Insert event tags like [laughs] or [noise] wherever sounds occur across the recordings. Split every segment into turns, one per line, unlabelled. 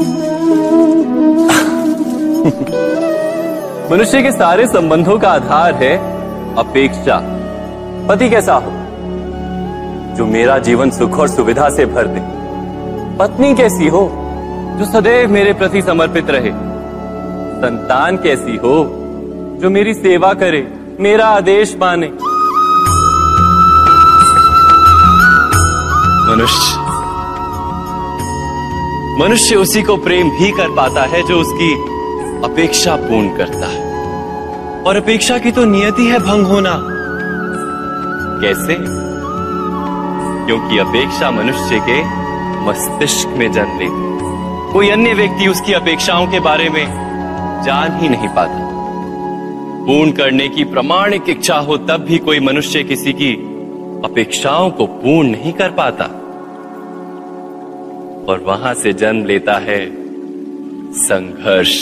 [laughs] मनुष्य के सारे संबंधों का आधार है अपेक्षा। पति कैसा हो? जो मेरा जीवन सुख और सुविधा से भर दे। पत्नी कैसी हो? जो सदैव मेरे प्रति समर्पित रहे। संतान कैसी हो? जो मेरी सेवा करे, मेरा आदेश माने। मनुष्य मनुष्य उसी को प्रेम भी कर पाता है जो उसकी अपेक्षा पूर्ण करता है। और अपेक्षा की तो नियति है भंग होना। कैसे? क्योंकि अपेक्षा मनुष्य के मस्तिष्क में जन्म लेती कोई अन्य व्यक्ति उसकी अपेक्षाओं के बारे में जान ही नहीं पाता। पूर्ण करने की प्रमाणिक इच्छा हो तब भी कोई मनुष्य किसी की अपेक्षाओं को पूर्ण नहीं कर पाता। और वहाँ से जन्म लेता है। संघर्ष।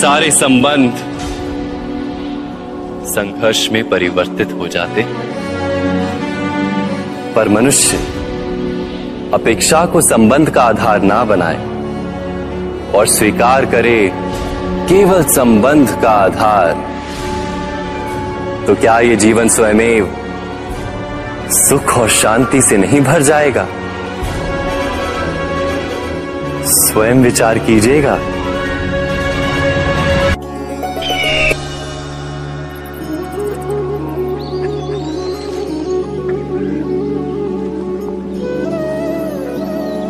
सारे संबंध संघर्ष में परिवर्तित हो जाते पर मनुष्य अपेक्षा को संबंध का आधार ना बनाए और स्वीकार करे केवल संबंध का आधार तो क्या ये जीवन स्वयमेव सुख और शांति से नहीं भर जाएगा? स्वयं विचार कीजिएगा।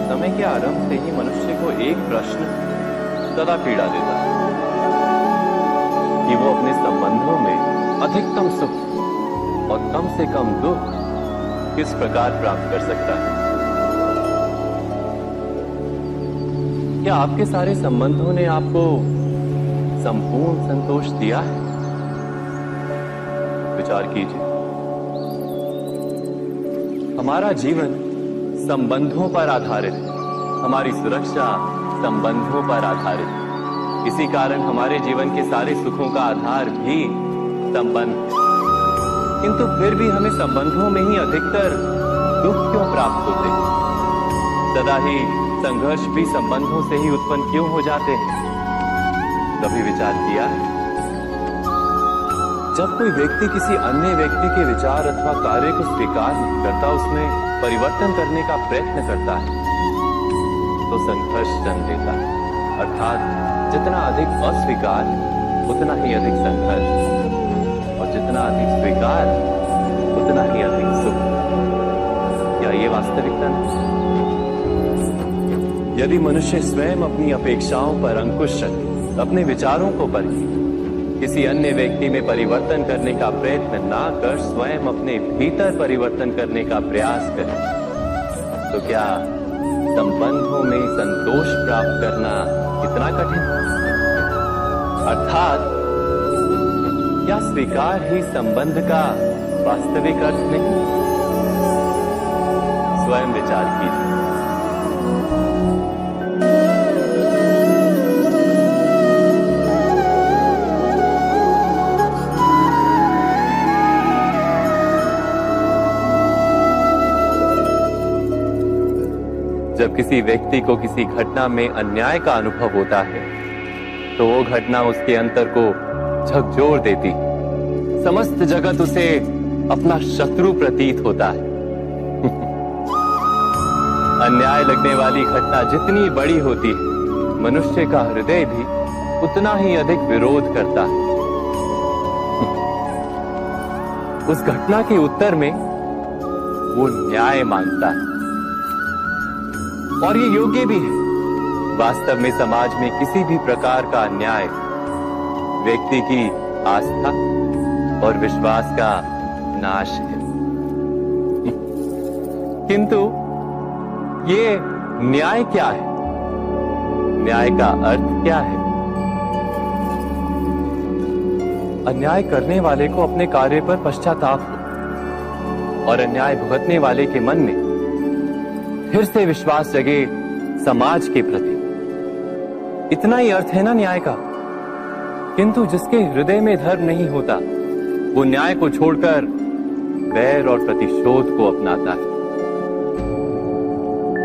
समय के आरंभ से ही मनुष्य को एक प्रश्न सदा पीड़ा देता है कि वो अपने संबंधों में अधिकतम सुख और कम से कम दुख किस प्रकार प्राप्त कर सकता है। क्या आपके सारे संबंधों ने आपको संपूर्ण संतोष दिया है? विचार कीजिए। हमारा जीवन संबंधों पर आधारित है। हमारी सुरक्षा संबंधों पर आधारित है। इसी कारण हमारे जीवन के सारे सुखों का आधार भी संबंध किंतु फिर भी हमें संबंधों में ही अधिकतर दुख क्यों प्राप्त होते सदा ही संघर्ष भी संबंधों से ही उत्पन्न क्यों हो जाते हैं? कभी विचार किया? है जब कोई व्यक्ति किसी अन्य व्यक्ति के विचार अथवा कार्य को स्वीकार नहीं करता, उसमें परिवर्तन करने का प्रयत्न करता है तो संघर्ष जन्म देता है। अर्थात, जितना अधिक अस्वीकार, उतना ही अधिक संघर्ष। यदि मनुष्य स्वयं अपनी अपेक्षाओं पर अंकुश रखे, अपने विचारों को परखे किसी अन्य व्यक्ति में परिवर्तन करने का प्रयत्न ना कर स्वयं अपने भीतर परिवर्तन करने का प्रयास करें तो क्या संबंधों में संतोष प्राप्त करना इतना कठिन? अर्थात, क्या स्वीकार ही संबंध का वास्तविक अर्थ नहीं? स्वयं विचार कीजिए। जब किसी व्यक्ति को किसी घटना में अन्याय का अनुभव होता है तो वो घटना उसके अंतर को झकझोर देती समस्त जगत उसे अपना शत्रु प्रतीत होता है। [laughs] अन्याय लगने वाली घटना जितनी बड़ी होती है, मनुष्य का हृदय भी उतना ही अधिक विरोध करता है। [laughs] उस घटना के उत्तर में वो न्याय माँगता है। और ये योग्य भी है। वास्तव में समाज में किसी भी प्रकार का अन्याय, व्यक्ति की आस्था और विश्वास का नाश है। किंतु ये न्याय क्या है? न्याय का अर्थ क्या है? अन्याय करने वाले को अपने कार्य पर पश्चाताप हो और अन्याय भुगतने वाले के मन में फिर से विश्वास जगे समाज के प्रति। इतना ही अर्थ है ना न्याय का? किंतु जिसके हृदय में धर्म नहीं होता, वो न्याय को छोड़कर वैर और प्रतिशोध को अपनाता है।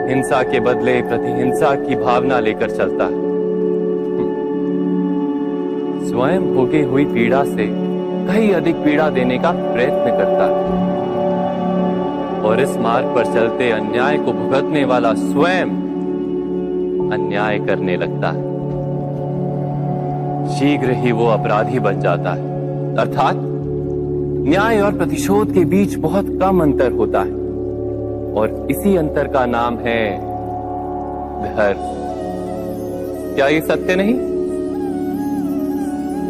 हिंसा के बदले प्रतिहिंसा की भावना लेकर चलता है। स्वयं भोगे हुई पीड़ा से कहीं अधिक पीड़ा देने का प्रयत्न करता है। और इस मार्ग पर चलते अन्याय को भुगतने वाला स्वयं अन्याय करने लगता है। शीघ्र ही वो अपराधी बन जाता है। अर्थात न्याय और प्रतिशोध के बीच बहुत कम अंतर होता है। और इसी अंतर का नाम है धर्म क्या ये सत्य नहीं?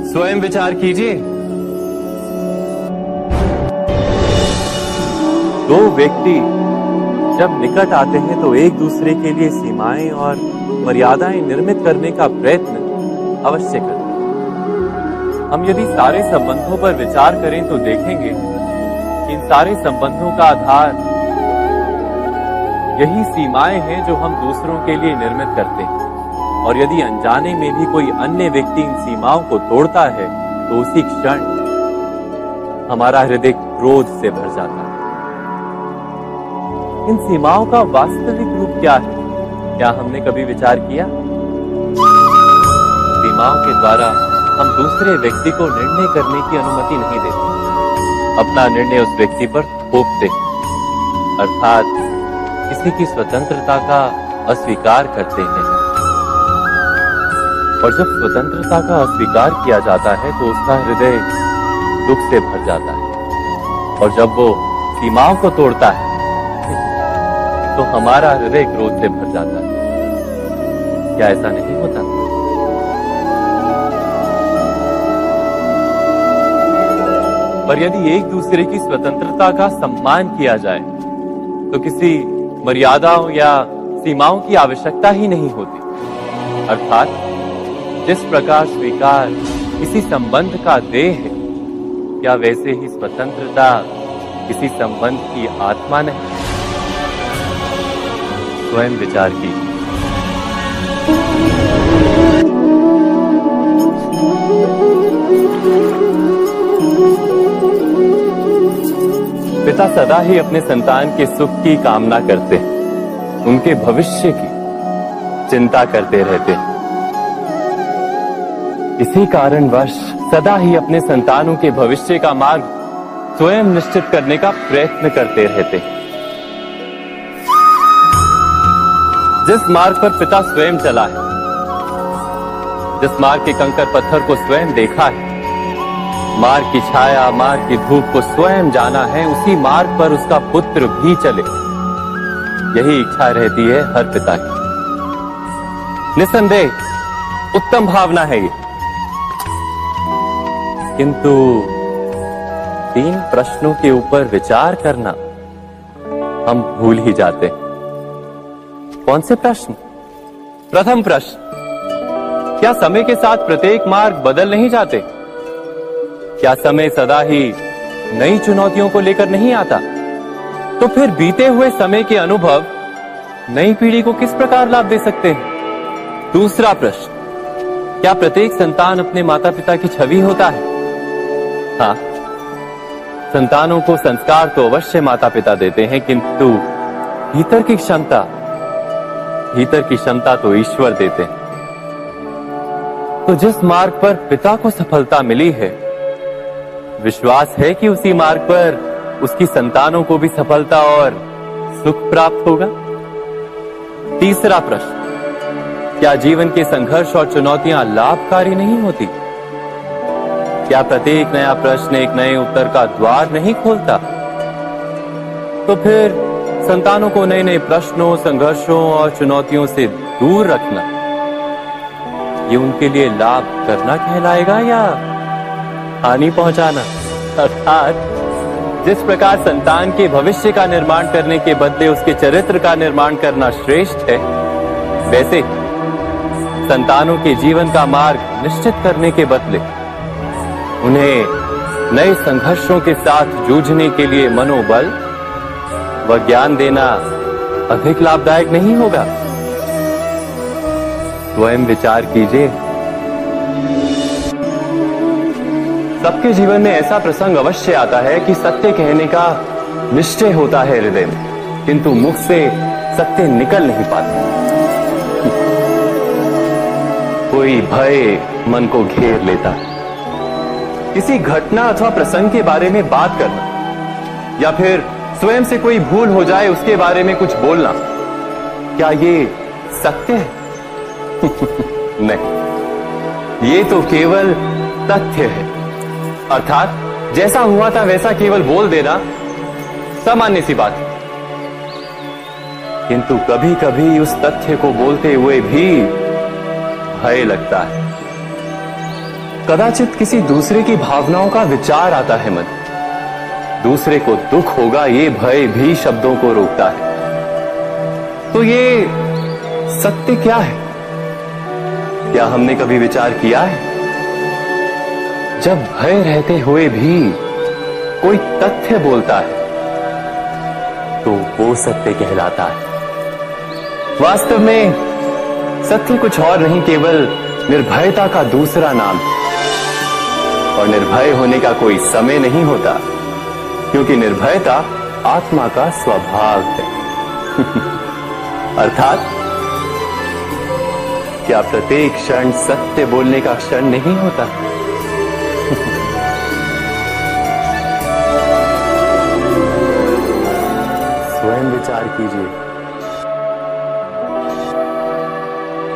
स्वयं विचार कीजिए। दो व्यक्ति जब निकट आते हैं तो एक दूसरे के लिए सीमाएँ और मर्यादाएँ निर्मित करने का प्रयत्न अवश्य करते हैं हम यदि सारे संबंधों पर विचार करें तो देखेंगे कि इन सारे संबंधों का आधार यही सीमाएँ हैं जो हम दूसरों के लिए निर्मित करते हैं। और यदि अनजाने में भी कोई अन्य व्यक्ति इन सीमाओं को तोड़ता है तो उसी क्षण हमारा हृदय क्रोध से भर जाता है। इन सीमाओं का वास्तविक रूप क्या है? क्या हमने कभी विचार किया? सीमाओं के द्वारा हम दूसरे व्यक्ति को निर्णय करने की अनुमति नहीं देते। अपना निर्णय उस व्यक्ति पर थोपते अर्थात, किसी की स्वतंत्रता का अस्वीकार करते हैं। और जब स्वतंत्रता का अस्वीकार किया जाता है तो उसका हृदय दुख से भर जाता है। और जब वो सीमाओं को तोड़ता है तो हमारा हृदय क्रोध से भर जाता है। क्या ऐसा नहीं होता? पर यदि एक दूसरे की स्वतंत्रता का सम्मान किया जाए तो किसी मर्यादाओं या सीमाओं की आवश्यकता ही नहीं होती। अर्थात, जिस प्रकार स्वीकार किसी संबंध का देह है, क्या वैसे ही स्वतंत्रता किसी संबंध की आत्मा नहीं? स्वयं विचार की। पिता सदा ही अपने संतान के सुख की कामना करते, उनके भविष्य की चिंता करते रहते। इसी कारणवश सदा ही अपने संतानों के भविष्य का मार्ग स्वयं निश्चित करने का प्रयत्न करते रहते। हैं जिस मार्ग पर पिता स्वयं चला है, जिस मार्ग के कंकर पत्थर को स्वयं देखा है, मार्ग की छाया, मार्ग की धूप को स्वयं जाना है, उसी मार्ग पर उसका पुत्र भी चले। यही इच्छा रहती है हर पिता की। निसंदेह, उत्तम भावना है ये। किंतु तीन प्रश्नों के ऊपर विचार करना हम भूल ही जाते हैं। कौन से प्रश्न? प्रथम प्रश्न, क्या समय के साथ प्रत्येक मार्ग बदल नहीं जाते? क्या समय सदा ही नई चुनौतियों को लेकर नहीं आता? तो फिर बीते हुए समय के अनुभव नई पीढ़ी को किस प्रकार लाभ दे सकते हैं? दूसरा प्रश्न, क्या प्रत्येक संतान अपने माता पिता की छवि होता है? हाँ संतानों को संस्कार तो अवश्य माता पिता देते हैं, किंतु भीतर की क्षमता भीतर की क्षमता तो ईश्वर देते हैं। तो जिस मार्ग पर पिता को सफलता मिली है, विश्वास है कि उसी मार्ग पर उसकी संतानों को भी सफलता और सुख प्राप्त होगा? तीसरा प्रश्न, क्या जीवन के संघर्ष और चुनौतियाँ लाभकारी नहीं होती? क्या प्रत्येक नया प्रश्न एक नए उत्तर का द्वार नहीं खोलता? तो फिर संतानों को नए नए प्रश्नों, संघर्षों और चुनौतियों से दूर रखना। ये उनके लिए लाभ करना कहलाएगा या हानि पहुंचाना? अर्थात, जिस प्रकार संतान के भविष्य का निर्माण करने के बदले उसके चरित्र का निर्माण करना श्रेष्ठ है, वैसे संतानों के जीवन का मार्ग निश्चित करने के बदले उन्हें नए संघर्षों के साथ जूझने के लिए मनोबल वह ज्ञान देना अधिक लाभदायक नहीं होगा। स्वयं विचार कीजिए। सबके जीवन में ऐसा प्रसंग अवश्य आता है कि सत्य कहने का निश्चय होता है हृदय में, किंतु मुख से सत्य निकल नहीं पाता। कोई भय मन को घेर लेता। है किसी घटना अथवा प्रसंग के बारे में बात करना, या फिर स्वयं से कोई भूल हो जाए, उसके बारे में कुछ बोलना। क्या ये सत्य है? [laughs] नहीं। ये तो केवल तथ्य है। अर्थात, जैसा हुआ था, वैसा केवल बोल देना सामान्य सी बात है। किंतु कभी कभी उस तथ्य को बोलते हुए भी भय लगता है। कदाचित किसी दूसरे की भावनाओं का विचार आता है मन। दूसरे को दुख होगा, ये भय भी शब्दों को रोकता है। तो ये सत्य क्या है? क्या हमने कभी विचार किया है? जब भय रहते हुए भी कोई तथ्य बोलता है तो वो सत्य कहलाता है। वास्तव में सत्य कुछ और नहीं, केवल निर्भयता का दूसरा नाम। और निर्भय होने का कोई समय नहीं होता। क्योंकि निर्भयता आत्मा का स्वभाव है। [laughs] अर्थात, क्या प्रत्येक क्षण सत्य बोलने का क्षण नहीं होता? [laughs] स्वयं विचार कीजिए।